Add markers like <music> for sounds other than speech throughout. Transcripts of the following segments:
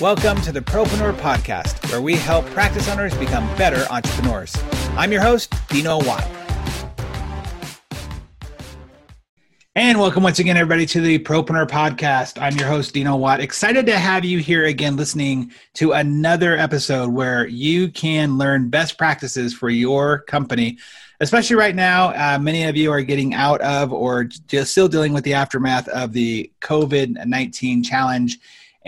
Welcome to the Propreneur Podcast, where we help practice owners become better entrepreneurs. I'm your host, Dino Watt. And welcome once again, everybody, to the Propreneur Podcast. I'm your host, Dino Watt. Excited to have you here again listening to another episode where you can learn best practices for your company. Especially right now, uh, many of you are getting out of or just still dealing with the aftermath of the COVID 19 challenge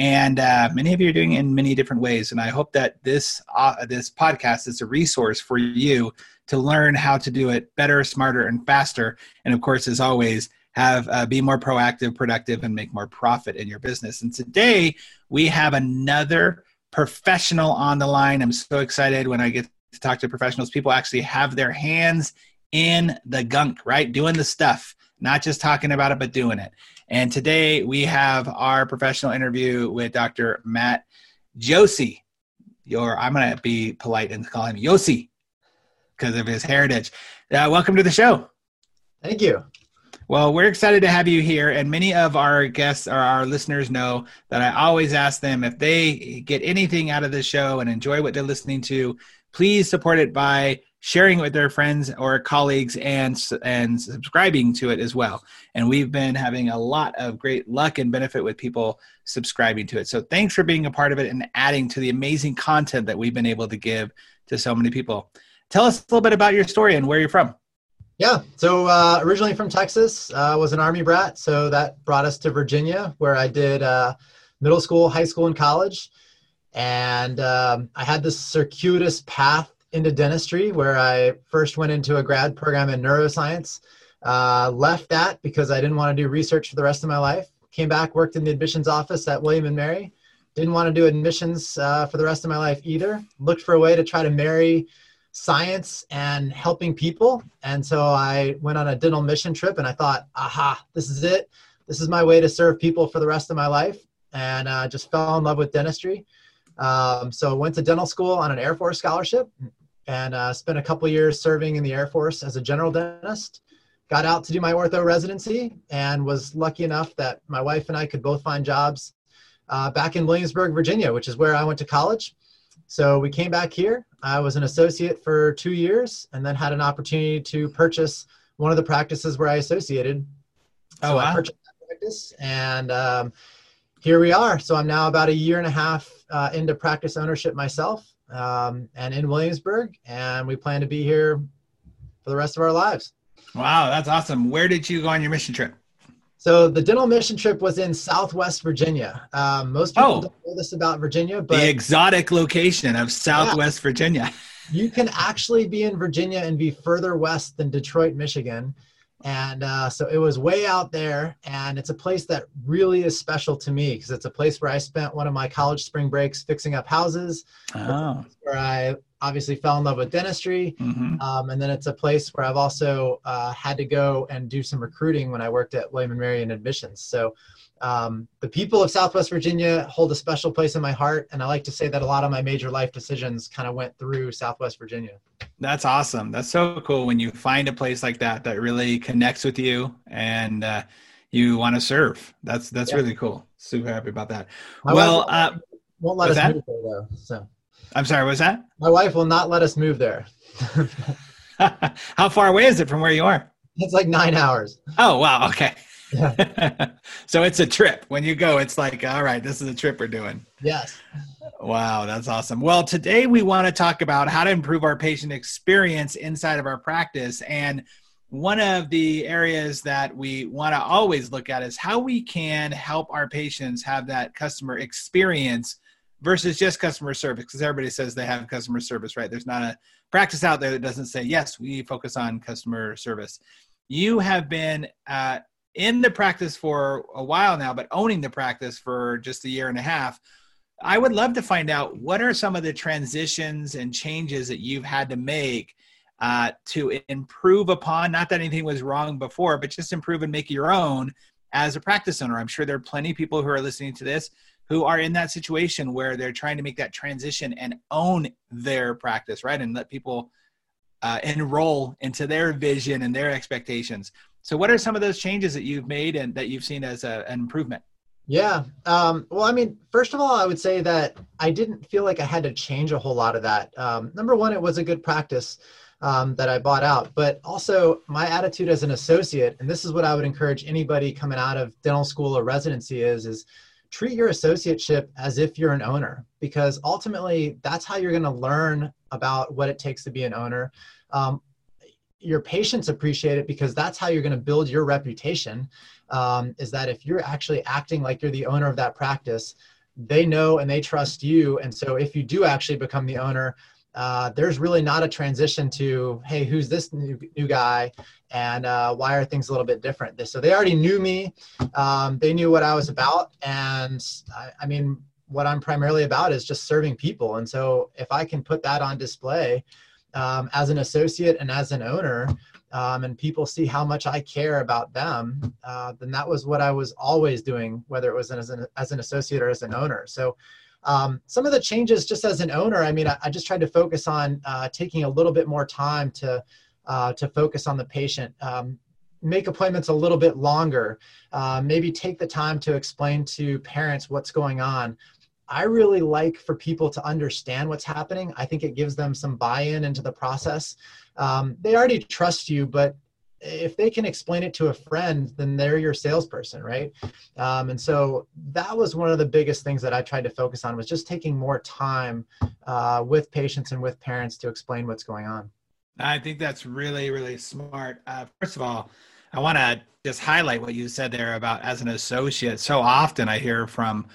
and uh, many of you are doing it in many different ways. And I hope that this uh, this podcast is a resource for you to learn how to do it better, smarter, and faster. And of course, as always, have uh, be more proactive, productive, and make more profit in your business. And today we have another professional on the line. I'm so excited when I get to talk to professionals. People actually have their hands in the gunk, right? Doing the stuff, not just talking about it, but doing it. And today we have our professional interview with Dr. Matt Joosse. Your, I'm going to be polite and call him Yossi because of his heritage. Uh, welcome to the show. Thank you. Well, we're excited to have you here, and many of our guests or our listeners know that I always ask them if they get anything out of the show and enjoy what they're listening to, please support it by sharing it with their friends or colleagues and and subscribing to it as well. And we've been having a lot of great luck and benefit with people subscribing to it. So thanks for being a part of it and adding to the amazing content that we've been able to give to so many people. Tell us a little bit about your story and where you're from. Yeah. So uh, originally from texas uh, was an army brat. So that brought us to virginia where i did uh, middle school high school and college. And um, i had this circuitous path into dentistry, where I first went into a grad program in neuroscience. Uh, left that because I didn't want to do research for the rest of my life. Came back, worked in the admissions office at William and Mary. Didn't want to do admissions uh, for the rest of my life either. Looked for a way to try to marry science and helping people. And so I went on a dental mission trip and I thought, aha, this is it. This is my way to serve people for the rest of my life. And uh, just fell in love with dentistry. Um, so went to dental school on an Air Force scholarship and uh, spent a couple years serving in the Air Force as a general dentist. Got out to do my ortho residency and was lucky enough that my wife and I could both find jobs uh, back in Williamsburg, Virginia, which is where I went to college. So we came back here. I was an associate for two years and then had an opportunity to purchase one of the practices where I associated. Oh, wow. I purchased that practice and um, here we are. So I'm now about a year and a half uh, into practice ownership myself um, and in Williamsburg, and we plan to be here for the rest of our lives. Wow, that's awesome. Where did you go on your mission trip? So the dental mission trip was in Southwest Virginia. Um, most people Oh. don't know this about Virginia, but the exotic location of Southwest Virginia. you can actually be in Virginia and be further west than Detroit, Michigan. And uh, so it was way out there. And it's a place that really is special to me because it's a place where I spent one of my college spring breaks fixing up houses, Oh, where I obviously fell in love with dentistry. hmm Um, and then it's a place where I've also uh, had to go and do some recruiting when I worked at William and Mary in admissions. So um, the people of Southwest Virginia hold a special place in my heart. And I like to say that a lot of my major life decisions kind of went through Southwest Virginia. That's awesome. That's so cool when you find a place like that that really connects with you and uh, you want to serve. That's that's Yeah. really cool. Super happy about that. My well, wife uh, won't let us that? move there though. So I'm sorry. What was that? my wife will not let us move there. <laughs> How far away is it from where you are? it's like nine hours. Oh wow. Okay. Yeah. <laughs> so it's a trip. When you go, it's like, all right, this is a trip we're doing. Yes. Wow, that's awesome. Well, today we want to talk about how to improve our patient experience inside of our practice. And one of the areas that we want to always look at is how we can help our patients have that customer experience versus just customer service. Because everybody says they have customer service, right? There's not a practice out there that doesn't say, yes, we focus on customer service. You have been uh, in the practice for a while now, but owning the practice for just a year and a half. I would love to find out what are some of the transitions and changes that you've had to make uh, to improve upon. Not that anything was wrong before, but just improve and make your own as a practice owner. I'm sure there are plenty of people who are listening to this who are in that situation where they're trying to make that transition and own their practice, right? And let people uh, enroll into their vision and their expectations. So, what are some of those changes that you've made and that you've seen as a, an improvement? Yeah. Um, well, I mean, first of all, I would say that I didn't feel like I had to change a whole lot of that. Um, number one, it was a good practice um, that I bought out, but also my attitude as an associate, and this is what I would encourage anybody coming out of dental school or residency is, is treat your associateship as if you're an owner, because ultimately that's how you're going to learn about what it takes to be an owner. Um, your patients appreciate it because that's how you're going to build your reputation um, is that if you're actually acting like you're the owner of that practice they know and they trust you. And so if you do actually become the owner uh, there's really not a transition to hey who's this new, new guy? And uh, why are things a little bit different? So they already knew me um, they knew what i was about. And I, I mean what i'm primarily about is just serving people. And so if i can put that on display um, as an associate and as an owner, um, and people see how much I care about them, uh, then that was what I was always doing, whether it was as an, as an associate or as an owner. So um, some of the changes just as an owner, I mean, I, I just tried to focus on uh, taking a little bit more time to, uh, to focus on the patient. Um, make appointments a little bit longer uh, maybe take the time to explain to parents what's going on I really like for people to understand what's happening. I think it gives them some buy in into the process. Um, they already trust you, but if they can explain it to a friend, then they're your salesperson, right? Um, and so that was one of the biggest things that I tried to focus on was just taking more time uh, with patients and with parents to explain what's going on. I think that's really, really smart. Uh, first of all, I want to just highlight what you said there about as an associate. So often I hear from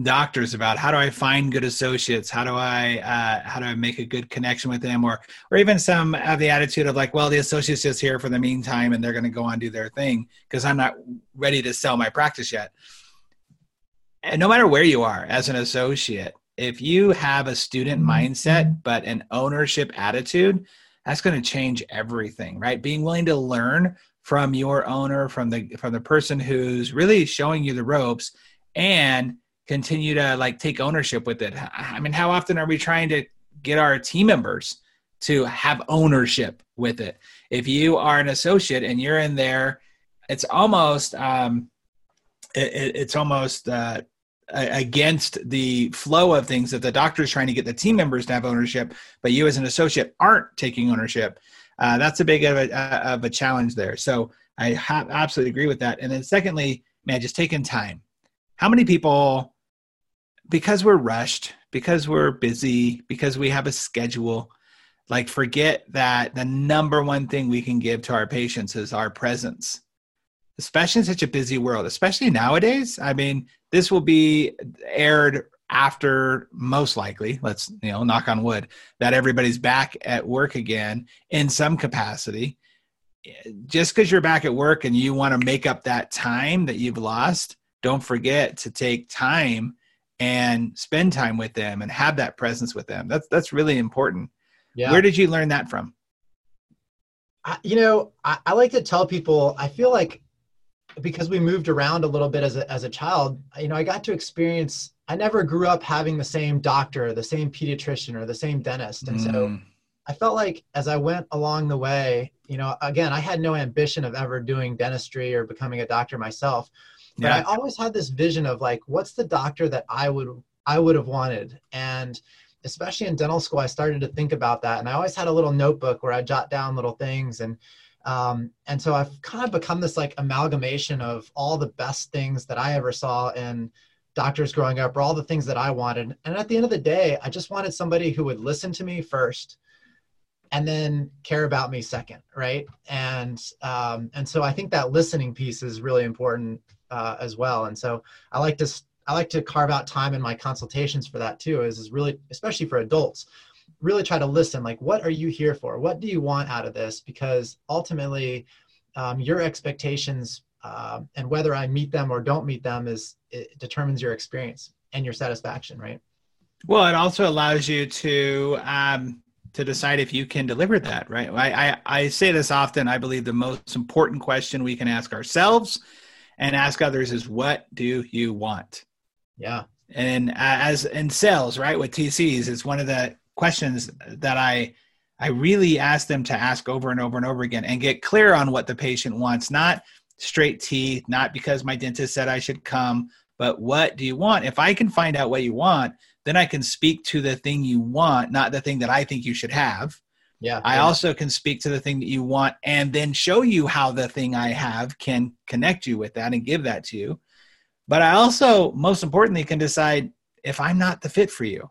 doctors about how do I find good associates? How do I uh, how do I make a good connection with them? Or or even some have the attitude of like, well, the associate's just here for the meantime, and they're going to go on do their thing because I'm not ready to sell my practice yet. And no matter where you are as an associate, if you have a student mindset but an ownership attitude, that's going to change everything, right? Being willing to learn from your owner, from the from the person who's really showing you the ropes, and continue to like take ownership with it. I mean, how often are we trying to get our team members to have ownership with it? If you are an associate and you're in there, it's almost um, it, it's almost uh, against the flow of things that the doctor is trying to get the team members to have ownership, but you as an associate aren't taking ownership. Uh, that's a big of a, uh, of a challenge there. So I ha- absolutely agree with that. And then secondly, man, just taking time. How many people because we're rushed, because we're busy, because we have a schedule, like forget that the number one thing we can give to our patients is our presence. Especially in such a busy world especially nowadays i mean this will be aired after most likely let's you know knock on wood that everybody's back at work again in some capacity. Just because you're back at work and you want to make up that time that you've lost don't forget to take time and spend time with them and have that presence with them. That's that's really important. Yeah. Where did you learn that from? I, you know, I, I like to tell people I feel like because we moved around a little bit as a as a child, you know, I got to experience. I never grew up having the same doctor, the same pediatrician, or the same dentist, and mm. so I felt like as I went along the way, you know, again, I had no ambition of ever doing dentistry or becoming a doctor myself. But yeah. I always had this vision of like, what's the doctor that I would I would have wanted? And especially in dental school, I started to think about that. And I always had a little notebook where I jot down little things and um, and so I've kind of become this like amalgamation of all the best things that I ever saw in doctors growing up, or all the things that I wanted. And at the end of the day, I just wanted somebody who would listen to me first, and then care about me second, right? And um, and so I think that listening piece is really important uh, as well. And so I like to I like to carve out time in my consultations for that too. Is is really especially for adults, really try to listen. Like, what are you here for? What do you want out of this? Because ultimately, um, your expectations uh, and whether I meet them or don't meet them is it determines your experience and your satisfaction, right? Well, it also allows you to um, to decide if you can deliver that, right? I, I, I say this often. I believe the most important question we can ask ourselves and ask others is what do you want? Yeah. And as in sales, right, with TCs, it's one of the questions that I I really ask them to ask over and over and over again and get clear on what the patient wants, not straight teeth, not because my dentist said I should come, but what do you want? If I can find out what you want, then I can speak to the thing you want, not the thing that I think you should have. Yeah. I also can speak to the thing that you want and then show you how the thing I have can connect you with that and give that to you. But I also, most importantly, can decide if I'm not the fit for you.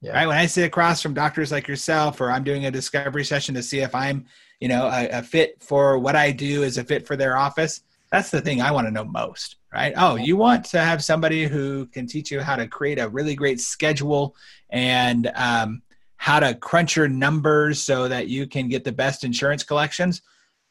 Yeah. Right. When I sit across from doctors like yourself, or I'm doing a discovery session to see if I'm, you know, a, a fit for what I do is a fit for their office. That's the thing I want to know most. Right. Oh, you want to have somebody who can teach you how to create a really great schedule and um, how to crunch your numbers so that you can get the best insurance collections.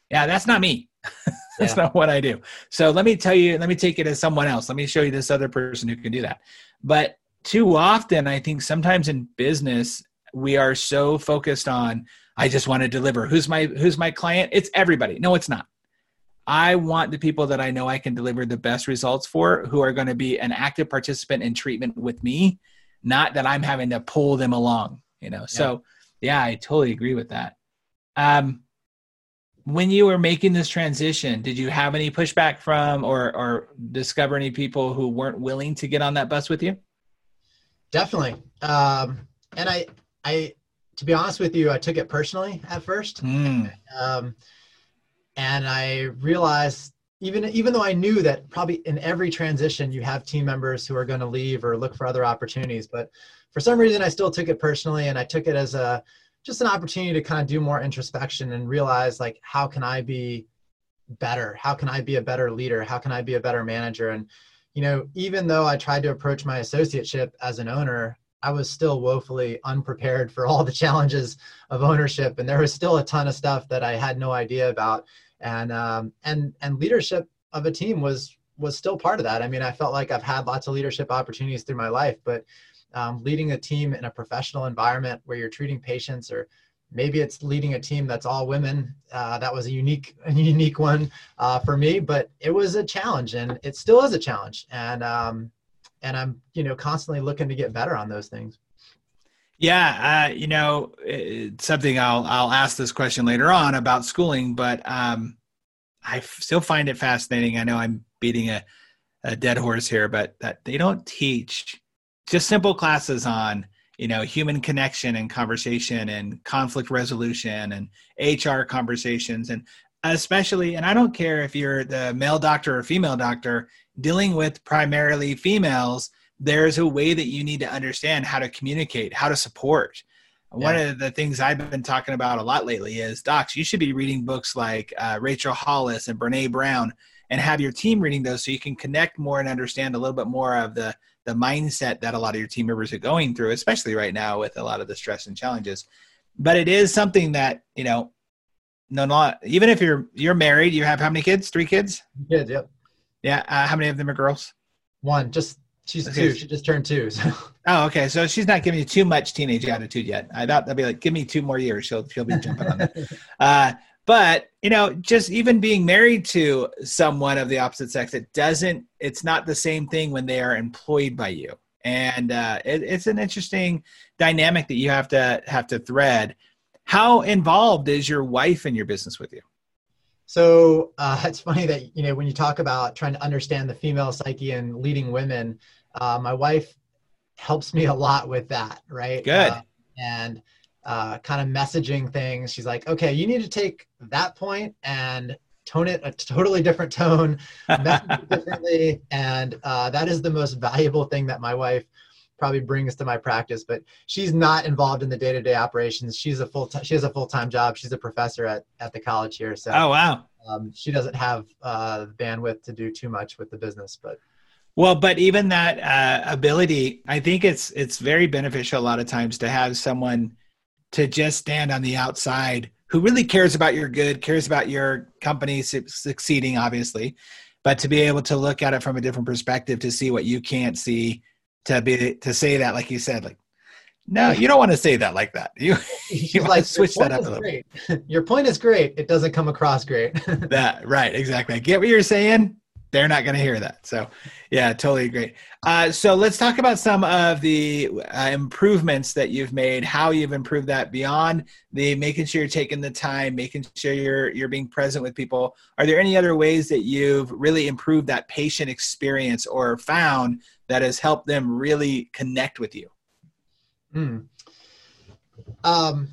Yeah, that's not me. <laughs> that's yeah. not what I do. So let me tell you, let me take it as someone else. Let me show you this other person who can do that. But too often, I think sometimes in business, we are so focused on, I just want to deliver. Who's my who's my client? It's everybody. No, it's not. I want the people that I know I can deliver the best results for who are going to be an active participant in treatment with me, not that I'm having to pull them along, you know. Yeah. So, yeah, I totally agree with that. Um, when you were making this transition, did you have any pushback from or or discover any people who weren't willing to get on that bus with you? Definitely. Um, and I, I, to be honest with you, I took it personally at first. Mm. Um, and I realized even even though I knew that probably in every transition you have team members who are going to leave or look for other opportunities, but for some reason I still took it personally and I took it as a just an opportunity to kind of do more introspection and realize like how can I be better? How can I be a better leader? How can I be a better manager? And you know, even though I tried to approach my associateship as an owner, I was still woefully unprepared for all the challenges of ownership, and there was still a ton of stuff that I had no idea about. And um, and and leadership of a team was was still part of that. I mean, I felt like I've had lots of leadership opportunities through my life, but um, leading a team in a professional environment where you're treating patients or maybe it's leading a team that's all women. Uh, that was a unique, <laughs> a unique one uh, for me, but it was a challenge, and it still is a challenge. And um, and I'm you know constantly looking to get better on those things. Yeah, uh, you know, something I'll I'll ask this question later on about schooling, but um, I still find it fascinating. I know I'm beating a, a dead horse here, but that they don't teach just simple classes on you know human connection and conversation and conflict resolution and hr conversations and especially and i don't care if you're the male doctor or female doctor dealing with primarily females there's a way that you need to understand how to communicate how to support yeah. one of the things i've been talking about a lot lately is docs you should be reading books like uh, rachel hollis and brene brown and have your team reading those so you can connect more and understand a little bit more of the the mindset that a lot of your team members are going through, especially right now with a lot of the stress and challenges. But it is something that, you know, no, not even if you're you're married, you have how many kids? Three kids? Kids, yep. Yeah. Uh, how many of them are girls? One. Just she's okay. two. She just turned two. So. <laughs> Oh, okay. So she's not giving you too much teenage attitude yet. I thought that'd be like, give me two more years. She'll she'll be jumping on that. <laughs> Uh, but you know just even being married to someone of the opposite sex it doesn't it's not the same thing when they are employed by you and uh, it, it's an interesting dynamic that you have to have to thread how involved is your wife in your business with you so uh, <laughs> it's funny that you know when you talk about trying to understand the female psyche and leading women uh, my wife helps me a lot with that right good uh, and uh, kind of messaging things. She's like, okay, you need to take that point and tone it a totally different tone, differently. <laughs> And uh, that is the most valuable thing that my wife probably brings to my practice. But she's not involved in the day to day operations. She's a full time. She has a full time job. She's a professor at at the college here. So oh wow. Um, she doesn't have uh, bandwidth to do too much with the business, but well, but even that uh, ability, I think it's it's very beneficial a lot of times to have someone to just stand on the outside who really cares about your good, cares about your company succeeding, obviously, but to be able to look at it from a different perspective to see what you can't see, to be to say that, like you said, like, no, you don't want to say that like that. <laughs> You, <laughs> you like switch that up a little. Great. <laughs> Your point is great. It doesn't come across great. that right, exactly. I get what you're saying. they're not going to hear that. So, yeah, totally agree. Uh, so let's talk about some of the uh, improvements that you've made. How you've improved that beyond the making sure you're taking the time, making sure you're you're being present with people. Are there any other ways that you've really improved that patient experience or found that has helped them really connect with you? Mm. Um,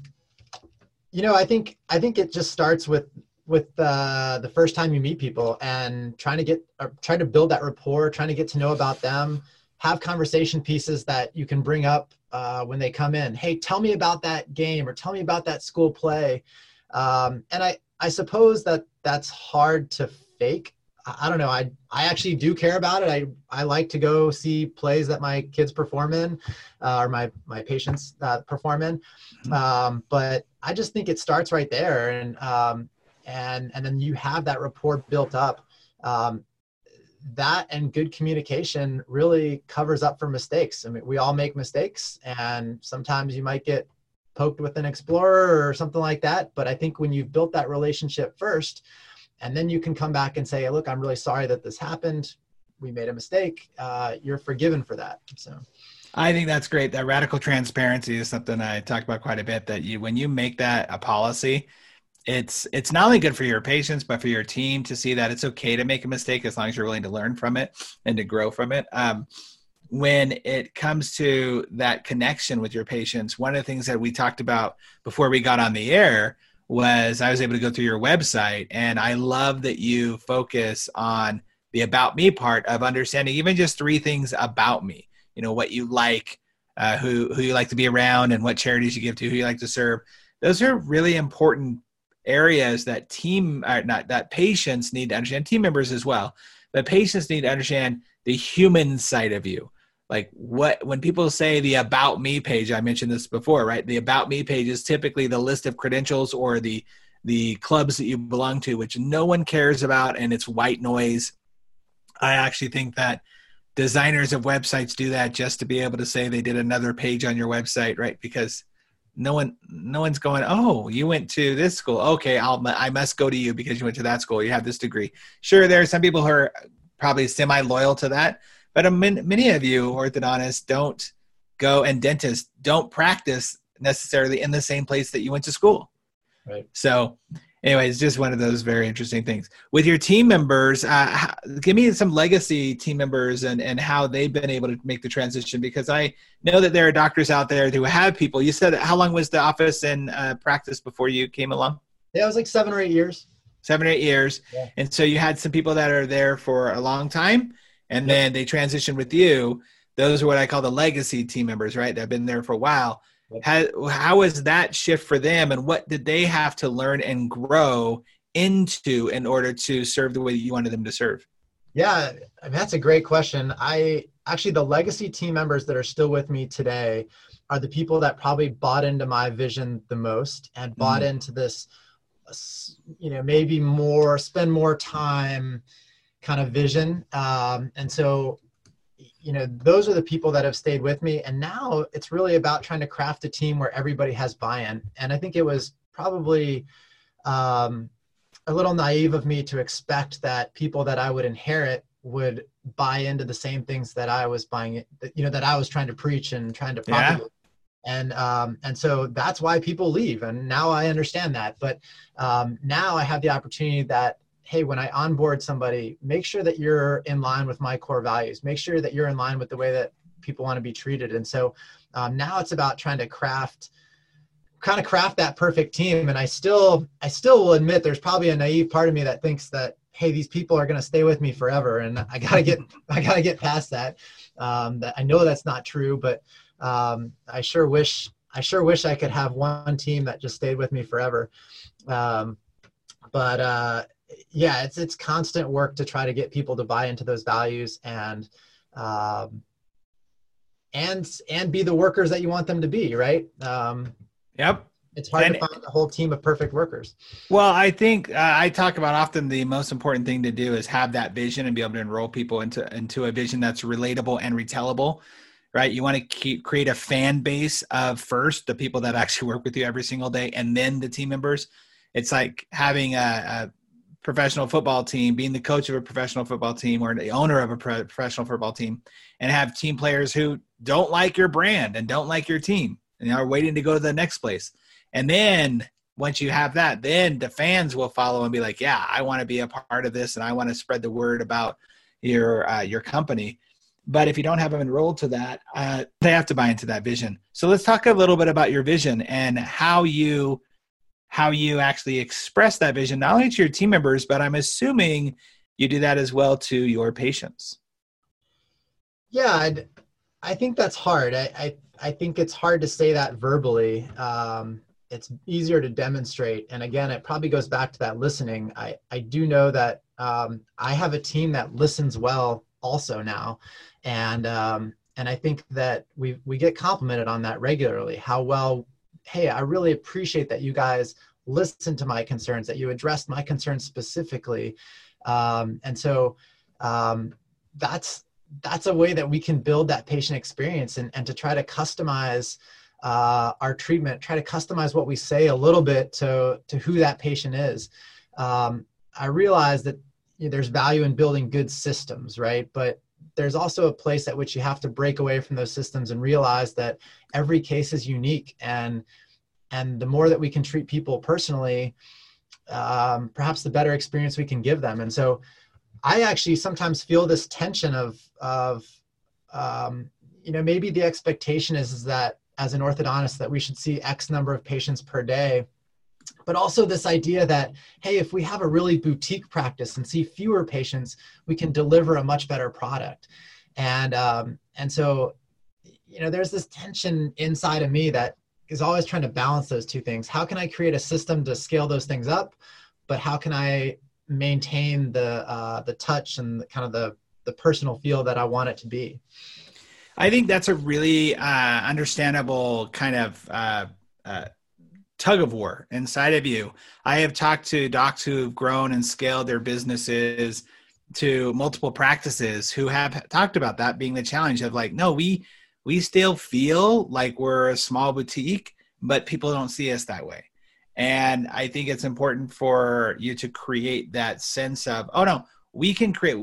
you know, I think I think it just starts with with uh, the first time you meet people and trying to get uh, trying to build that rapport trying to get to know about them have conversation pieces that you can bring up uh, when they come in hey tell me about that game or tell me about that school play um, and i i suppose that that's hard to fake I, don't know. I i actually do care about it. I i like to go see plays that my kids perform in uh, or my my patients uh, perform in. Mm-hmm. um, but i just think it starts right there. And um, and and then you have that rapport built up. Um, that and good communication really covers up for mistakes. I mean we all make mistakes and sometimes you might get poked with an explorer or something like that. But i think when you've built that relationship first and then you can come back and say look i'm really sorry that this happened we made a mistake uh, you're forgiven for that so I think that's great. That radical transparency is something I talk about quite a bit. That you, when you make that a policy, it's it's not only good for your patients but for your team to see that it's okay to make a mistake as long as you're willing to learn from it and to grow from it um, when it comes to that connection with your patients one of the things that we talked about before we got on the air was i was able to go through your website and i love that you focus on the about me part of understanding even just three things about me. You know what you like uh, who who you like to be around and what charities you give to who you like to serve. Those are really important areas that team uh, not that patients need to understand team members as well but patients need to understand the human side of you like what when people say the about me page i mentioned this before right? The about me page is typically the list of credentials or the the clubs that you belong to which no one cares about and it's white noise. I actually think that designers of websites do that just to be able to say they did another page on your website right? Because no one no one's going oh you went to this school. Okay i'll i must go to you because you went to that school. You have this degree. Sure there are some people who are probably semi loyal to that but many of you orthodontists don't go and dentists don't practice necessarily in the same place that you went to school right so anyways, just one of those very interesting things. With your team members, uh, give me some legacy team members and, and how they've been able to make the transition because I know that there are doctors out there who have people. You said, how long was the office in uh, practice before you came along? Yeah, it was like seven or eight years. Seven or eight years. Yeah. And so you had some people that are there for a long time and yep. then they transitioned with you. Those are what I call the legacy team members, right? That have been there for a while how, how was that shift for them and what did they have to learn and grow into in order to serve the way that you wanted them to serve? Yeah, I mean, that's a great question. I actually, the legacy team members that are still with me today are the people that probably bought into my vision the most and bought mm. into this, you know, maybe more, spend more time kind of vision. Um, and so you know those are the people that have stayed with me. And now it's really about trying to craft a team where everybody has buy-in. And i think it was probably um, a little naive of me to expect that people that i would inherit would buy into the same things that i was buying you know that i was trying to preach and trying to propagate. Yeah. and um, and so that's why people leave. And now i understand that. But um, now i have the opportunity that hey, when I onboard somebody, make sure that you're in line with my core values. Make sure that you're in line with the way that people want to be treated. And so um, now it's about trying to craft kind of craft that perfect team and i still i still will admit there's probably a naive part of me that thinks that hey these people are going to stay with me forever and i gotta get <laughs> i gotta get past that um, that i know that's not true but um, i sure wish i sure wish i could have one team that just stayed with me forever um, but uh, yeah, it's it's constant work to try to get people to buy into those values and um, and and be the workers that you want them to be, right? Um, yep. It's hard and, to find a whole team of perfect workers. Well, I think uh, I talk about often the most important thing to do is have that vision and be able to enroll people into into a vision that's relatable and retellable right? You want to keep create a fan base of first the people that actually <laughs> work with you every single day, and then the team members. It's like having a, a professional football team, being the coach of a professional football team or the owner of a professional football team, and have team players who don't like your brand and don't like your team and are waiting to go to the next place. And then once you have that, then the fans will follow and be like, "Yeah, I want to be a part of this, and I want to spread the word about your uh, your company." But if you don't have them enrolled to that, uh, they have to buy into that vision. So let's talk a little bit about your vision and how you how you actually express that vision, not only to your team members, but I'm assuming you do that as well to your patients. Yeah, I'd, i think that's hard. I, I, I think it's hard to say that verbally. Um, it's easier to demonstrate. And again, it probably goes back to that listening. I, I do know that um, I have a team that listens well also now. And, um, and I think that we, we get complimented on that regularly, how well hey, I really appreciate that you guys listened to my concerns, that you addressed my concerns specifically. Um, and so um, that's that's a way that we can build that patient experience and, and to try to customize uh, our treatment, try to customize what we say a little bit to, to who that patient is. Um, I realize that you know, there's value in building good systems, right? But there's also a place at which you have to break away from those systems and realize that every case is unique. And and the more that we can treat people personally um, perhaps the better experience we can give them. And so i actually sometimes feel this tension of of um, you know maybe the expectation is, is that as an orthodontist that we should see x number of patients per day but also this idea that hey if we have a really boutique practice and see fewer patients we can deliver a much better product. And um, and so you know there's this tension inside of me that is always trying to balance those two things. How can i create a system to scale those things up? But how can i maintain the uh, the touch and the, kind of the the personal feel that i want it to be? I think that's a really uh, understandable kind of uh, uh tug of war inside of you. I have talked to docs who've grown and scaled their businesses to multiple practices who have talked about that being the challenge of like, no, we we still feel like we're a small boutique, but people don't see us that way. And I think it's important for you to create that sense of, oh no, we can create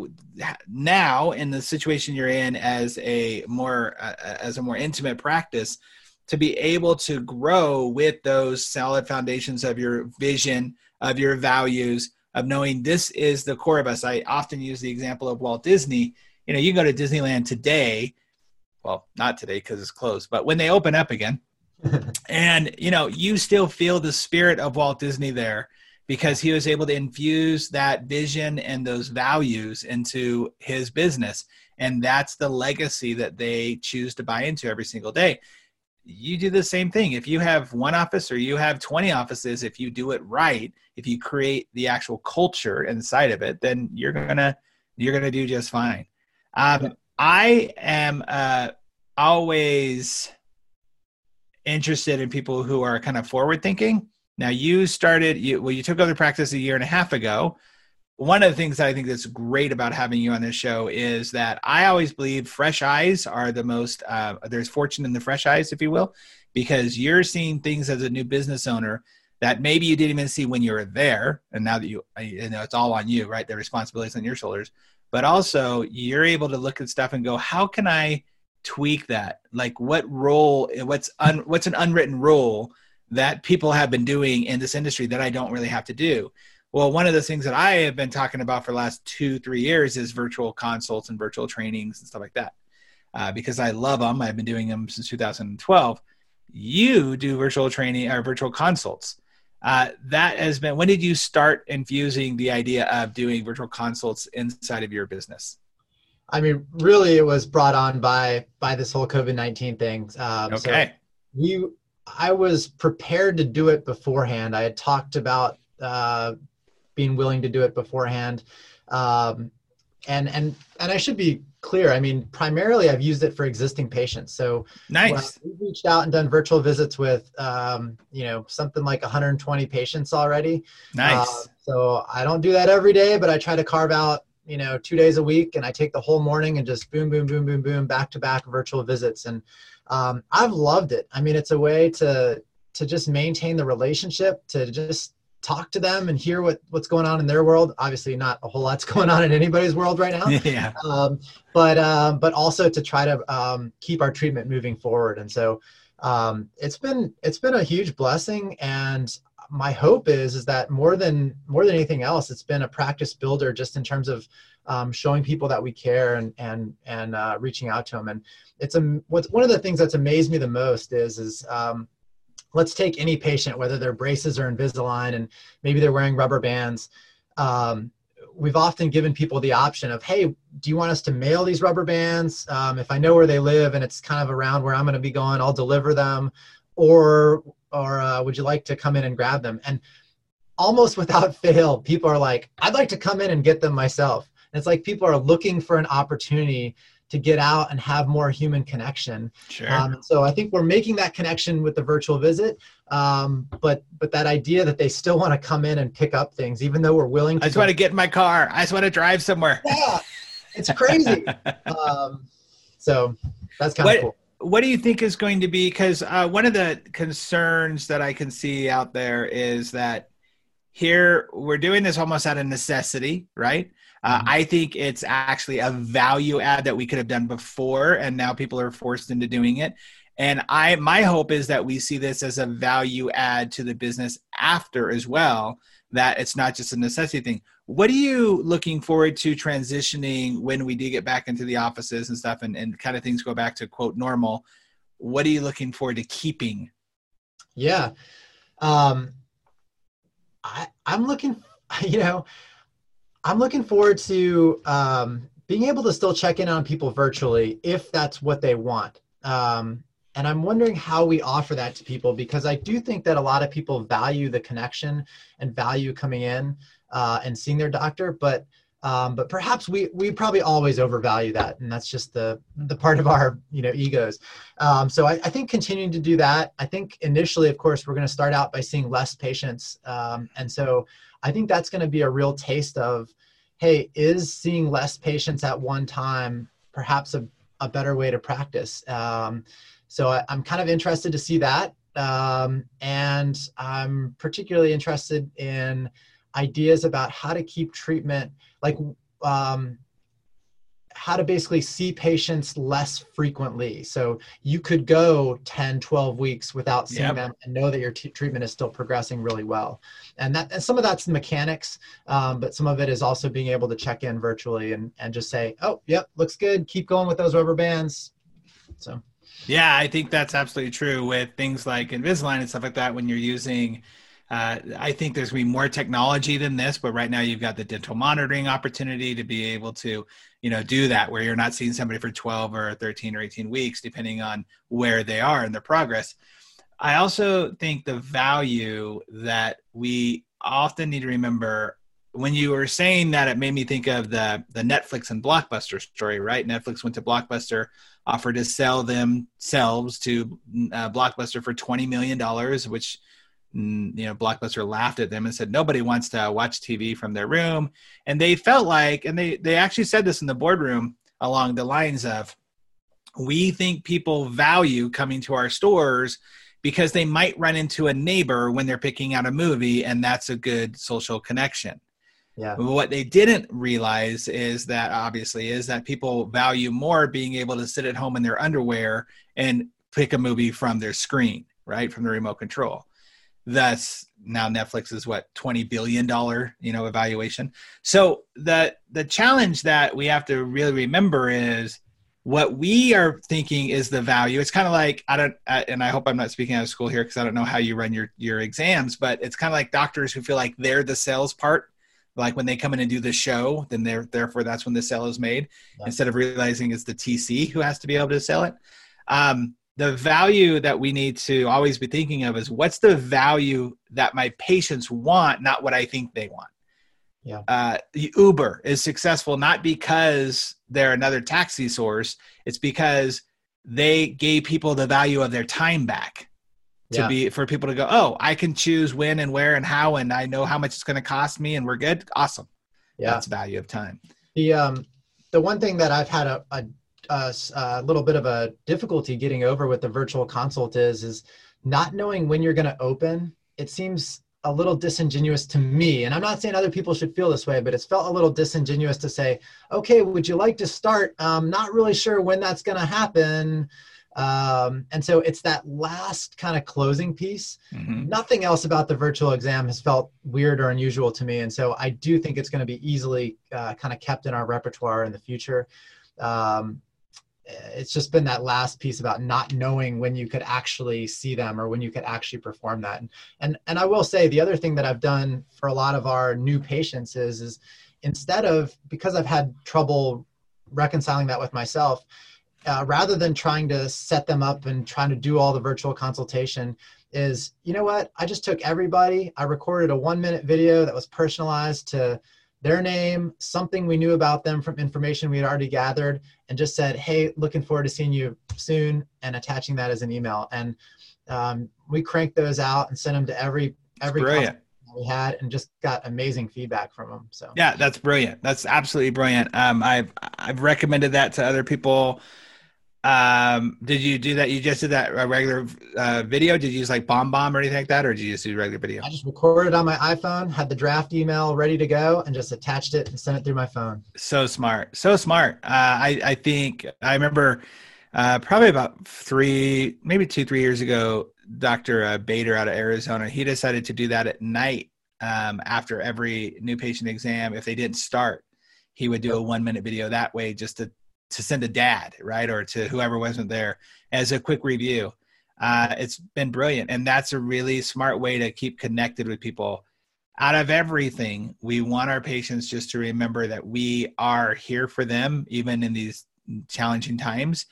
now in the situation you're in as a more uh, as a more intimate practice to be able to grow with those solid foundations of your vision, of your values, of knowing this is the core of us. I often use the example of Walt Disney. You know, you go to Disneyland today, well, not today because it's closed, but when they open up again, <laughs> and you know, you still feel the spirit of Walt Disney there because he was able to infuse that vision and those values into his business. And that's the legacy that they choose to buy into every single day you do the same thing. If you have one office or you have 20 offices, if you do it right, if you create the actual culture inside of it, then you're gonna you're gonna do just fine. Um, I am uh, always interested in people who are kind of forward thinking. Now you started you well, you took over practice a year and a half ago one of the things that I think that's great about having you on this show is that I always believe fresh eyes are the most, uh, there's fortune in the fresh eyes, if you will, because you're seeing things as a new business owner that maybe you didn't even see when you were there. And now that you, you know, it's all on you, right? The responsibility is on your shoulders. But also, you're able to look at stuff and go, how can I tweak that? Like, what role, what's, un, what's an unwritten rule that people have been doing in this industry that I don't really have to do? Well, one of the things that I have been talking about for the last two, three years is virtual consults and virtual trainings and stuff like that. Uh, because I love them. I've been doing them since 2012. You do virtual training or virtual consults. Uh, that has been, when did you start infusing the idea of doing virtual consults inside of your business? I mean, really, it was brought on by by this whole COVID nineteen thing. Um, okay. So we, I was prepared to do it beforehand. I had talked about uh, being willing to do it beforehand. Um, and and and I should be clear. I mean, primarily I've used it for existing patients. So nice. We've reached out and done virtual visits with um, you know something like 120 patients already. Nice. Uh, so I don't do that every day, but I try to carve out you know two days a week, and I take the whole morning and just boom, boom, boom, boom, boom, back to back virtual visits, and um, I've loved it. I mean, it's a way to to just maintain the relationship, to just talk to them and hear what what's going on in their world. Obviously, not a whole lot's <laughs> going on in anybody's world right now. <laughs> yeah. Um, but um, but also to try to um, keep our treatment moving forward. And so um, it's been it's been a huge blessing. And my hope is is that more than more than anything else, it's been a practice builder just in terms of um, showing people that we care and and and uh, reaching out to them. And it's a what's one of the things that's amazed me the most is is um, let's take any patient, whether they're braces or Invisalign and maybe they're wearing rubber bands. Um, we've often given people the option of, hey, do you want us to mail these rubber bands? Um, if I know where they live and it's kind of around where I'm going to be going, I'll deliver them. Or, or uh, would you like to come in and grab them? And almost <laughs> without fail, people are like, I'd like to come in and get them myself. And it's like people are looking for an opportunity to get out and have more human connection. Sure. Um, so I think we're making that connection with the virtual visit, um, but but that idea that they still want to come in and pick up things, even though we're willing. to I just want to get in my car. I just want to drive somewhere. Yeah, it's crazy. <laughs> um, so that's kind of cool. What do you think is going to be? Because uh, one of the concerns that I can see out there is that here we're doing this almost out of necessity, right? Uh. I think it's actually a value add that we could have done before, and now people are forced into doing it. And I, my hope is that we see this as a value add to the business after as well. That it's not just a necessity thing. What are you looking forward to transitioning when we do get back into the offices and stuff, and, and kind of things go back to quote normal? What are you looking forward to keeping? Yeah, um, I, I'm looking. <laughs> You know, I'm looking forward to um, being able to still check in on people virtually if that's what they want. Um, and I'm wondering how we offer that to people because I do think that a lot of people value the connection and value coming in uh, and seeing their doctor, but um, but perhaps we we probably always overvalue that, and that's just the the part of our you know egos. Um, so I, I, think continuing to do that. I think initially, of course, we're going to start out by seeing less patients, um, and so I think that's going to be a real taste of, hey, is seeing less patients at one time perhaps a, a better way to practice? Um, so I, am kind of interested to see that. Um, and I'm particularly interested in ideas about how to keep treatment, like um, how to basically see patients less frequently. So you could go 10, 12 weeks without seeing yep. them and know that your t- treatment is still progressing really well. And that and some of that's the mechanics, um, but some of it is also being able to check in virtually and, and just say, oh, yep, looks good. Keep going with those rubber bands. So. Yeah, I think that's absolutely true with things like Invisalign and stuff like that. When you're using uh, I think there's going to be more technology than this, but right now you've got the dental monitoring opportunity to be able to, you know, do that where you're not seeing somebody for 12 or 13 or 18 weeks, depending on where they are in their progress. I also think the value that we often need to remember when you were saying that, it made me think of the the Netflix and Blockbuster story, right? Netflix went to Blockbuster, offered to sell themselves to uh, Blockbuster for twenty million dollars, which you know blockbuster laughed at them and said nobody wants to watch tv from their room and they felt like and they they actually said this in the boardroom along the lines of we think people value coming to our stores because they might run into a neighbor when they're picking out a movie and that's a good social connection yeah. What they didn't realize is that obviously is that people value more being able to sit at home in their underwear and pick a movie from their screen, right? From the remote control that's now Netflix is what 20 billion dollar you know evaluation. So the the challenge that we have to really remember is what we are thinking is the value. It's kind of like I don't, and I hope I'm not speaking out of school here because I don't know how you run your your exams, but it's kind of like doctors who feel like they're the sales part. Like when they come in and do the show, then they're therefore that's when the sale is made. Instead of realizing it's the TC who has to be able to sell it. Um, the value that we need to always be thinking of is what's the value that my patients want, not what I think they want. Yeah. Uh, Uber is successful not because they're another taxi source, it's because they gave people the value of their time back to yeah. be for people to go, oh, I can choose when and where and how, and I know how much it's going to cost me, and we're good. Awesome. Yeah. That's value of time. The um, the one thing that I've had a, a a, a little bit of a difficulty getting over with the virtual consult is is not knowing when you're going to open. It seems a little disingenuous to me. And I'm not saying other people should feel this way, but it's felt a little disingenuous to say, okay, would you like to start? I'm not really sure when that's going to happen. Um, and so it's that last kind of closing piece. Mm-hmm. Nothing else about the virtual exam has felt weird or unusual to me. And so I do think it's going to be easily uh, kind of kept in our repertoire in the future. Um, it's just been that last piece about not knowing when you could actually see them or when you could actually perform that. And, and, and I will say the other thing that I've done for a lot of our new patients is, is instead of, because I've had trouble reconciling that with myself, uh, rather than trying to set them up and trying to do all the virtual consultation is you know what i just took everybody i recorded a one minute video that was personalized to their name something we knew about them from information we had already gathered and just said hey looking forward to seeing you soon and attaching that as an email. And um, we cranked those out and sent them to every every we had and just got amazing feedback from them so. Yeah that's brilliant. That's absolutely brilliant. Um, i've i've recommended that to other people um, did you do that? You just did that regular uh, video? Did you use like BombBomb or anything like that, or did you just do regular video? I just recorded on my iPhone, had the draft email ready to go, and just attached it and sent it through my phone. So smart, so smart. Uh, I I think I remember uh, probably about three, maybe two, three years ago. Dr. Uh, Bader out of Arizona, he decided to do that at night um, after every new patient exam. If they didn't start, he would do a one minute video that way just to to send a dad, right, or to whoever wasn't there as a quick review. Uh, it's been brilliant, and that's a really smart way to keep connected with people. Out of everything, we want our patients just to remember that we are here for them, even in these challenging times.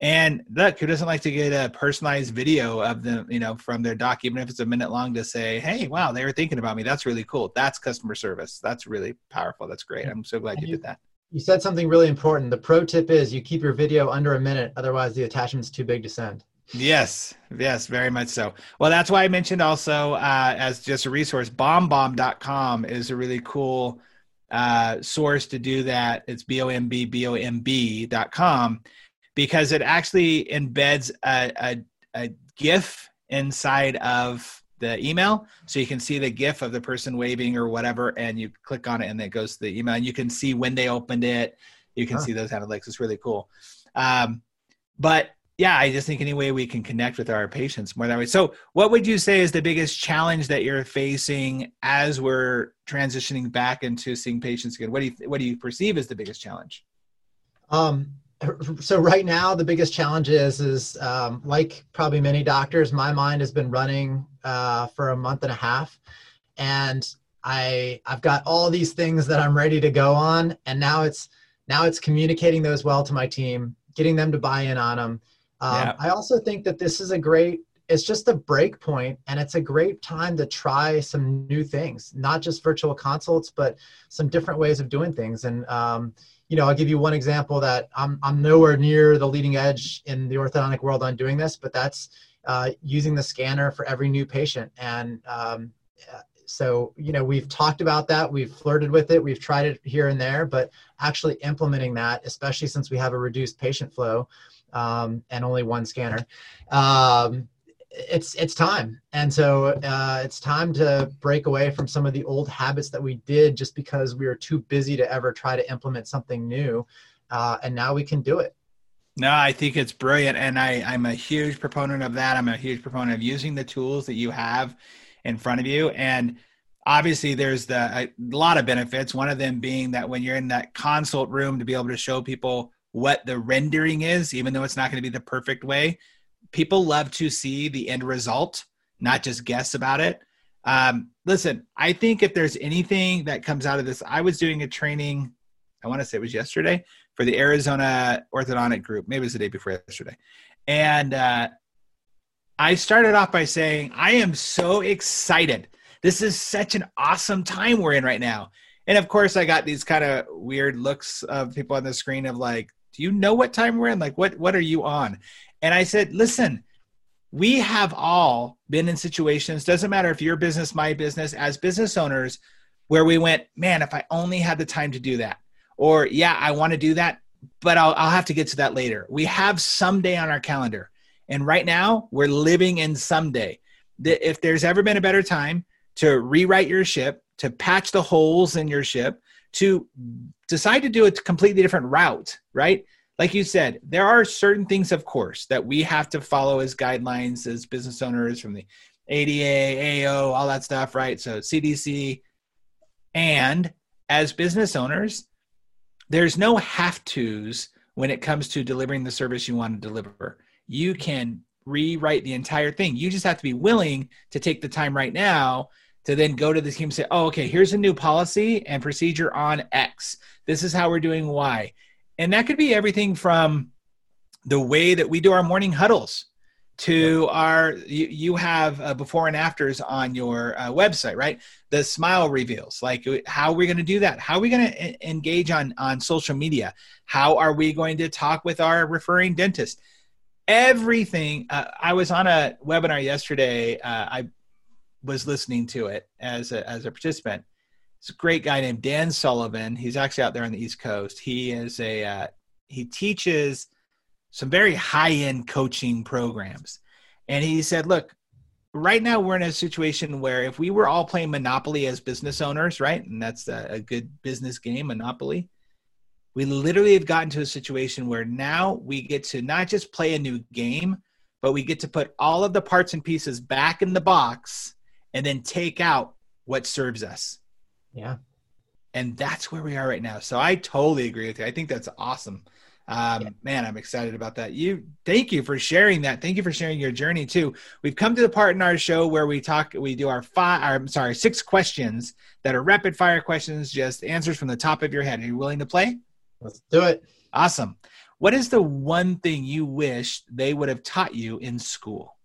And look, who doesn't like to get a personalized video of them, you know, from their doc, even if it's a minute long, to say, "Hey, wow, they were thinking about me. That's really cool. That's customer service. That's really powerful. That's great. I'm so glad you, you did that." You said something really important. The pro tip is you keep your video under a minute, otherwise the attachment's too big to send. Yes, yes, very much so. Well, that's why I mentioned also uh, as just a resource, bombbomb.com is a really cool uh, source to do that. It's B O M B B O M B.com because it actually embeds a, a, a GIF inside of the email so you can see the gif of the person waving or whatever and you click on it and it goes to the email and you can see when they opened it. You can huh. see those analytics it's really cool. Um, but yeah i just think any way we can connect with our patients more that way. So what would you say is the biggest challenge that you're facing as we're transitioning back into seeing patients again? What do you what do you perceive as the biggest challenge? Um so right now the biggest challenge is is um, like probably many doctors my mind has been running uh, for a month and a half. And i i've got all these things that i'm ready to go on. And now it's now it's communicating those well to my team getting them to buy in on them um, yeah. i also think that this is a great it's just a break point and it's a great time to try some new things not just virtual consults but some different ways of doing things. And um, you know, I'll give you one example that I'm, I'm nowhere near the leading edge in the orthodontic world on doing this, but that's uh, using the scanner for every new patient. And um, so, you know, we've talked about that, we've flirted with it, we've tried it here and there, but actually implementing that, especially since we have a reduced patient flow um, and only one scanner, um, it's it's time and so uh, it's time to break away from some of the old habits that we did just because we were too busy to ever try to implement something new uh, and now we can do it no i think it's brilliant and i i'm a huge proponent of that i'm a huge proponent of using the tools that you have in front of you and obviously there's the a lot of benefits one of them being that when you're in that consult room to be able to show people what the rendering is even though it's not going to be the perfect way people love to see the end result, not just guess about it. Um, listen, I think if there's anything that comes out of this, I was doing a training, I want to say it was yesterday for the Arizona orthodontic group. Maybe it was the day before yesterday. And uh, I started off by saying, I am so excited. This is such an awesome time we're in right now. And of course, I got these kind of weird looks of people on the screen of like, do you know what time we're in? Like, what what are you on? And I said, listen, we have all been in situations, doesn't matter if your business, my business, as business owners, where we went, man, if I only had the time to do that. Or, yeah, I want to do that, but I'll, I'll have to get to that later. We have someday on our calendar. And right now, we're living in someday. If there's ever been a better time to rewrite your ship, to patch the holes in your ship, to decide to do a completely different route, right? Like you said, there are certain things, of course, that we have to follow as guidelines as business owners from the ADA, AO, all that stuff, right? So CDC. And as business owners, there's no have tos when it comes to delivering the service you want to deliver. You can rewrite the entire thing. You just have to be willing to take the time right now to then go to the team and say, oh, okay, here's a new policy and procedure on X. This is how we're doing Y. And that could be everything from the way that we do our morning huddles to yep. our you, you have uh, before and afters on your uh, website right? The smile reveals like how are we going to do that? How are we going to engage on on social media? How are we going to talk with our referring dentist? Everything uh, i was on a webinar yesterday uh, i was listening to it as a, as a participant. It's a great guy named dan sullivan. He's actually out there on the east coast. He is a uh, he teaches some very high end coaching programs. And he said, look, right now we're in a situation where if we were all playing Monopoly as business owners, right? And that's a, a good business game, Monopoly. We literally have gotten to a situation where now we get to not just play a new game, but we get to put all of the parts and pieces back in the box and then take out what serves us. Yeah. And that's where we are right now. So I totally agree with you. I think that's awesome. Um, yeah. Man, I'm excited about that. You, thank you for sharing that. Thank you for sharing your journey too. We've come to the part in our show where we talk, we do our five, I'm sorry, six questions that are rapid fire questions, just answers from the top of your head. Are you willing to play? Let's do it. Awesome. What is the one thing you wish they would have taught you in school?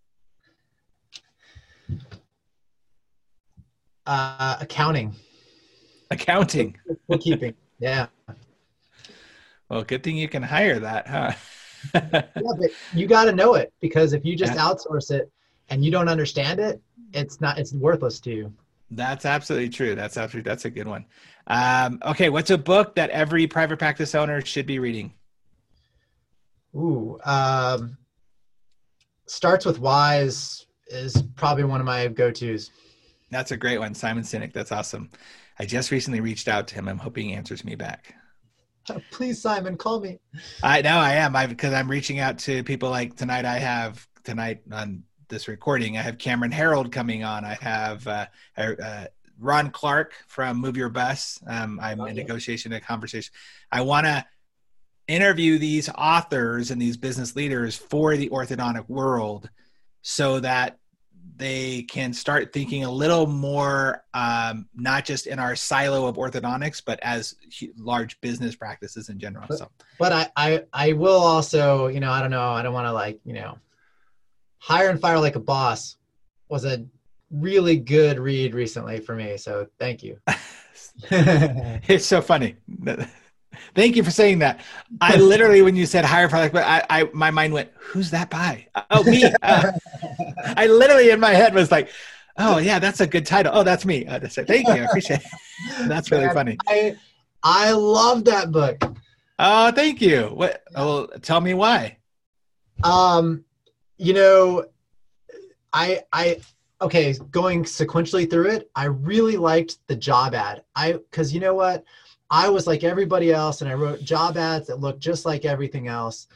Uh, accounting. Accounting. Bookkeeping. yeah. Well, good thing you can hire that, huh? <laughs> yeah, but you got to know it because if you just yeah. outsource it and you don't understand it, it's not it's worthless to you. That's absolutely true. That's absolutely that's a good one. Um, okay, what's a book that every private practice owner should be reading? Ooh, um, starts with wise is probably one of my go tos. That's a great one, Simon Sinek. That's awesome. I just recently reached out to him. I'm hoping he answers me back. <laughs> Please, Simon, call me. I know I am. I because I'm reaching out to people like tonight. I have tonight on this recording. I have Cameron Herold coming on. I have uh, uh, Ron Clark from Move Your Bus. Um, I'm oh, in yeah. negotiation, a conversation. I want to interview these authors and these business leaders for the orthodontic world, so that they can start thinking a little more um, not just in our silo of orthodontics but as large business practices in general but, so. but I, I i will also you know i don't know i don't want to like you know hire and fire like a boss was a really good read recently for me so thank you. <laughs> It's so funny Thank you for saying that. I <laughs> literally, when you said higher product, but I, I, my mind went, "Who's that by?" Oh, me. <laughs> Uh, I literally in my head was like, "Oh yeah, that's a good title. Oh, that's me." Uh, Thank you. I appreciate it. <laughs> That's really funny. I, I love that book. Oh, thank you. What? Well, tell me why. Um, you know, I, I, okay, going sequentially through it, I really liked the job ad. I, because you know what I was like everybody else, and I wrote job ads that looked just like everything else.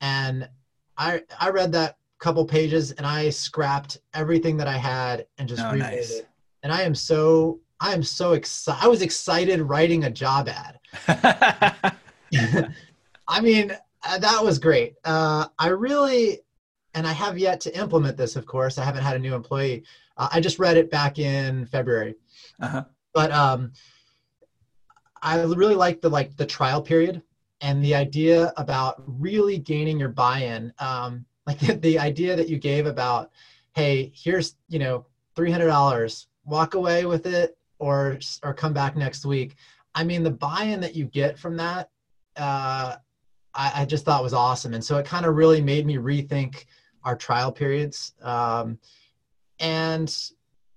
And I I read that couple pages and I scrapped everything that I had and just oh, nice. it. And I am so I am so excited. I was excited writing a job ad. <laughs> <laughs> I mean, uh, that was great. Uh, I really, and I have yet to implement this. Of course, I haven't had a new employee. Uh, I just read it back in February. Uh-huh. But um, I really like the like the trial period and the idea about really gaining your buy-in. Um, like the, <laughs> the idea that you gave about, hey, here's you know three hundred dollars, walk away with it, or or come back next week. I mean, the buy-in that you get from that, uh, I, I just thought was awesome, and so it kind of really made me rethink our trial periods. Um, and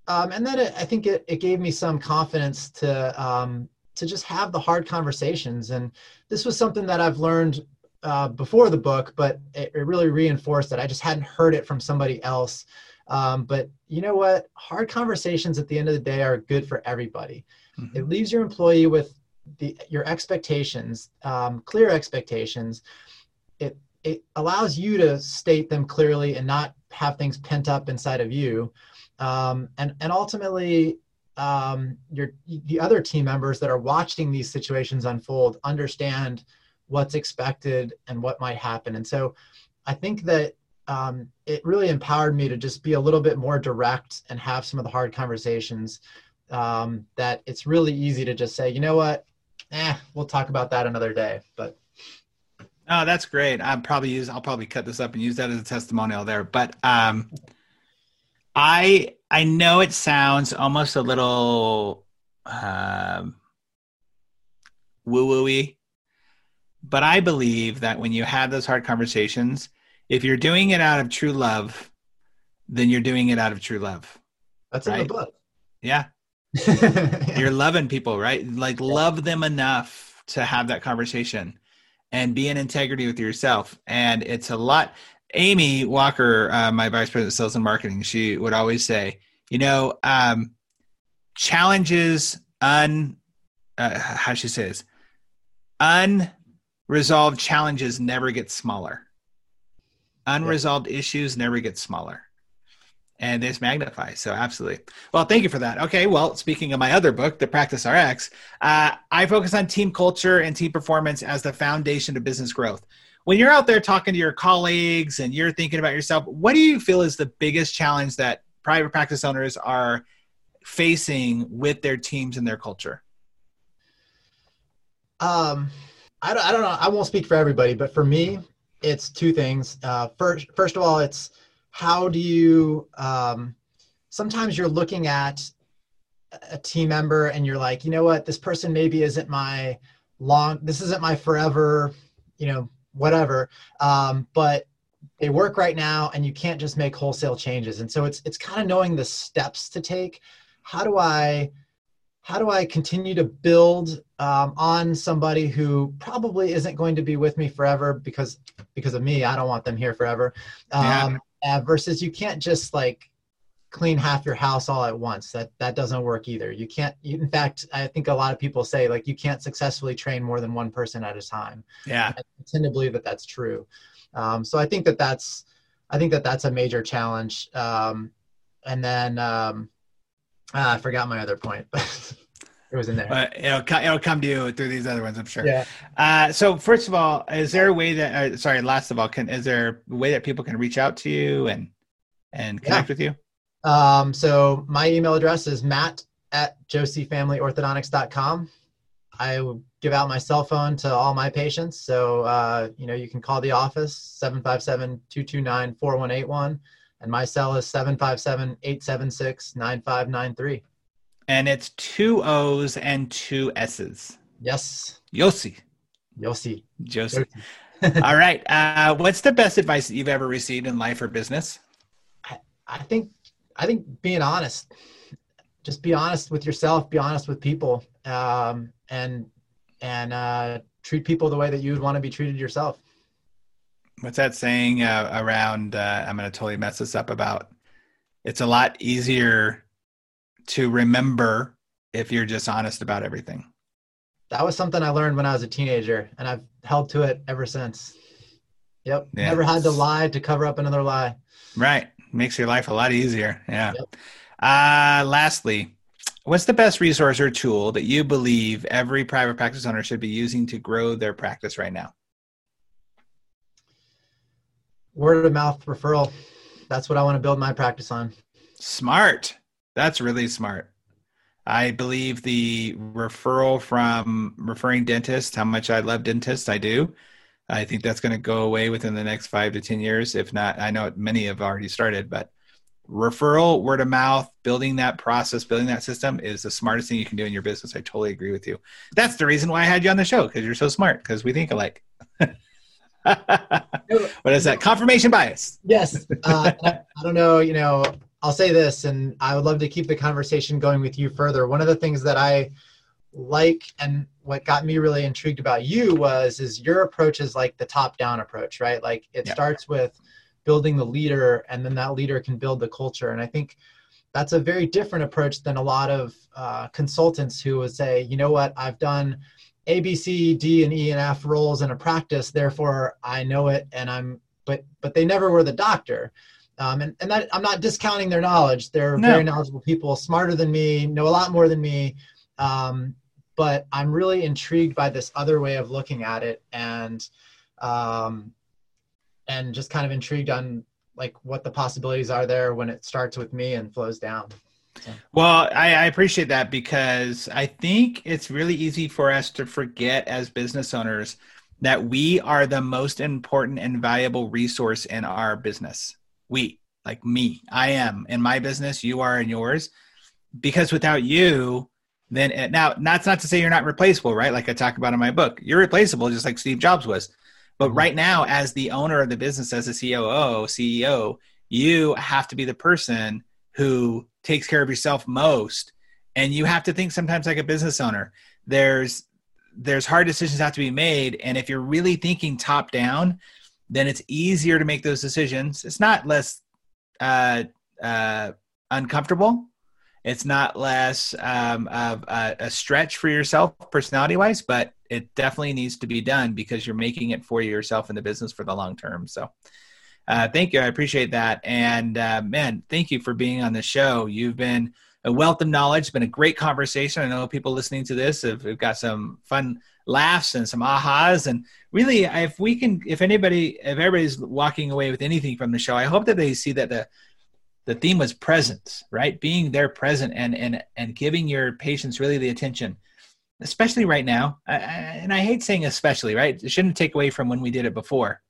um, and then it, I think it, it gave me some confidence to um, to just have the hard conversations. And this was something that I've learned uh, before the book, but it, it, really reinforced that I just hadn't heard it from somebody else Um, but you know what? Hard conversations at the end of the day are good for everybody. Mm-hmm. It leaves your employee with the your expectations, um, clear expectations. It it allows you to state them clearly and not have things pent up inside of you. Um, and and ultimately um, your the other team members that are watching these situations unfold understand what's expected and what might happen. And so I think that um, it really empowered me to just be a little bit more direct and have some of the hard conversations um, that it's really easy to just say, you know what, eh, we'll talk about that another day. But Oh, that's great. I'll probably use. I'll probably cut this up and use that as a testimonial there. But um, I I know it sounds almost a little um, woo wooey, but I believe that when you have those hard conversations, if you're doing it out of true love, then you're doing it out of true love. That's right? in the book. Yeah. <laughs> you're loving people, right? Like yeah. love them enough to have that conversation and be in integrity with yourself. And it's a lot. Amy Walker, uh, my vice president of sales and marketing, she would always say, you know, um, challenges un, uh, how she says, unresolved challenges never get smaller. Unresolved yeah. issues never get smaller and this magnifies. So absolutely. Well, thank you for that. Okay. Well, speaking of my other book, The Practice RX, uh, I focus on team culture and team performance as the foundation of business growth. When you're out there talking to your colleagues and you're thinking about yourself, what do you feel is the biggest challenge that private practice owners are facing with their teams and their culture? Um, I don't, I don't know. I won't speak for everybody, but for me, it's two things. Uh, first, first of all, it's how do you um, sometimes you're looking at a team member and you're like you know what this person maybe isn't my long this isn't my forever you know whatever um, but they work right now and you can't just make wholesale changes. And so it's it's kind of knowing the steps to take. How do i how do i continue to build um, on somebody who probably isn't going to be with me forever because because of me i don't want them here forever. Um, yeah uh, versus you can't just like clean half your house all at once that that doesn't work either you can't in fact i think a lot of people say like you can't successfully train more than one person at a time yeah i tend to believe that that's true um, so i think that that's i think that that's a major challenge um, and then um, ah, i forgot my other point <laughs> but it was in there. But it'll come, it'll come to you through these other ones, I'm sure. Yeah. Uh, so first of all, is there a way that? Uh, sorry, last of all, can is there a way that people can reach out to you and and connect yeah. with you? Um, so my email address is matt at joossefamilyorthodontics.com. I give out my cell phone to all my patients. So, uh, you know, you can call the office 757-229-4181 and my cell is 757-876-9593. And it's two O's and two S's. Yes. Yossi. Yossi. Josie. <laughs> All right. Uh, what's the best advice that you've ever received in life or business? I, I think I think being honest. Just be honest with yourself. Be honest with people, um, and and uh, treat people the way that you would want to be treated yourself. What's that saying uh, around? Uh, I'm going to totally mess this up. About it's a lot easier to remember if you're just honest about everything. That was something I learned when I was a teenager, and I've held to it ever since. Yep. Yeah. Never had to lie to cover up another lie. Right. Makes your life a lot easier. Yeah. Yep. Uh, lastly, what's the best resource or tool that you believe every private practice owner should be using to grow their practice right now? Word of mouth referral. That's what I want to build my practice on. Smart. That's really smart. I believe the referral from referring dentists, how much I love dentists, I do. I think that's going to go away within the next five to 10 years. If not, I know many have already started, but referral, word of mouth, building that process, building that system is the smartest thing you can do in your business. I totally agree with you. That's the reason why I had you on the show because you're so smart because we think alike. <laughs> what is that? Confirmation bias. Yes. Uh, I, I don't know, you know, I'll say this, and I would love to keep the conversation going with you further. One of the things that I like and what got me really intrigued about you was is your approach is like the top down approach right like it yeah. starts with building the leader, and then that leader can build the culture. And I think that's a very different approach than a lot of uh, consultants who would say, you know what, I've done A, B, C, D, and E and F roles in a practice, therefore I know it, and I'm, but but they never were the doctor. Um, and and that I'm not discounting their knowledge. They're no. very knowledgeable people, smarter than me, know a lot more than me. Um, but I'm really intrigued by this other way of looking at it, and um, and just kind of intrigued on like what the possibilities are there when it starts with me and flows down. So. Well, I, I, appreciate that because I think it's really easy for us to forget as business owners that we are the most important and valuable resource in our business. We, like me, I am in my business, you are in yours. Because without you, then now that's not to say you're not replaceable, right? Like I talk about in my book, you're replaceable just like Steve Jobs was. But mm-hmm. right now, as the owner of the business, as a COO, CEO, you have to be the person who takes care of yourself most. And you have to think sometimes like a business owner. There's there's hard decisions that have to be made. And if you're really thinking top down, then it's easier to make those decisions. It's not less uh, uh, uncomfortable. It's not less um, of a, a stretch for yourself personality wise, but it definitely needs to be done because you're making it for yourself in the business for the long term. So, uh, thank you. I appreciate that. And uh, man, thank you for being on the show. You've been a wealth of knowledge. It's been a great conversation. I know people listening to this have, have got some fun laughs and some ahas. And really, if we can, if anybody, if everybody's walking away with anything from the show, I hope that they see that the the theme was presence, right? Being there present and and and giving your patients really the attention especially right now. I, and I hate saying especially, right? It shouldn't take away from when we did it before.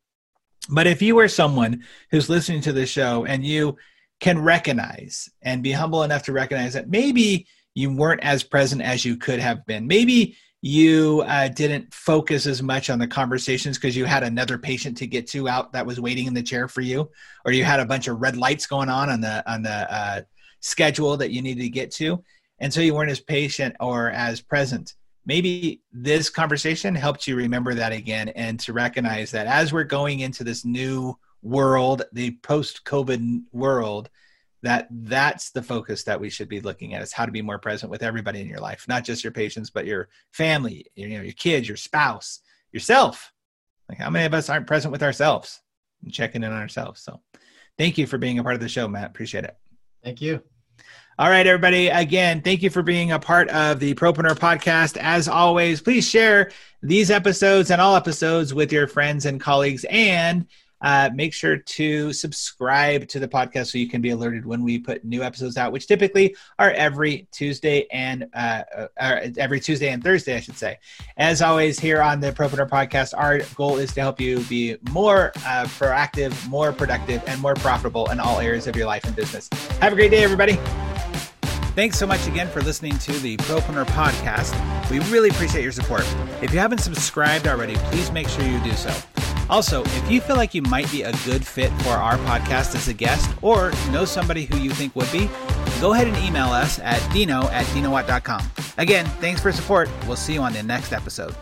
But if you are someone who's listening to the show and you can recognize and be humble enough to recognize that maybe you weren't as present as you could have been, maybe you uh, didn't focus as much on the conversations because you had another patient to get to out that was waiting in the chair for you, or you had a bunch of red lights going on on the on the uh, schedule that you needed to get to and so you weren't as patient or as present. Maybe this conversation helped you remember that again and to recognize that as we're going into this new world the post covid world that that's the focus that we should be looking at is how to be more present with everybody in your life not just your patients but your family you know your kids your spouse yourself. Like how many of us aren't present with ourselves and checking in on ourselves? So thank you for being a part of the show matt. Appreciate it. Thank you. All right, everybody. Again, thank you for being a part of the Propreneur podcast. As always, please share these episodes and all episodes with your friends and colleagues. And uh, make sure to subscribe to the podcast so you can be alerted when we put new episodes out, which typically are every Tuesday and uh, uh, every Tuesday and Thursday, I should say. As always, here on the Propreneur podcast, our goal is to help you be more uh, proactive, more productive, and more profitable in all areas of your life and business. Have a great day, everybody. Thanks so much again for listening to the Propreneur podcast. We really appreciate your support. If you haven't subscribed already, please make sure you do so. Also, if you feel like you might be a good fit for our podcast as a guest or know somebody who you think would be, go ahead and email us at dino at dinowatt.com. Again, thanks for support. We'll see you on the next episode.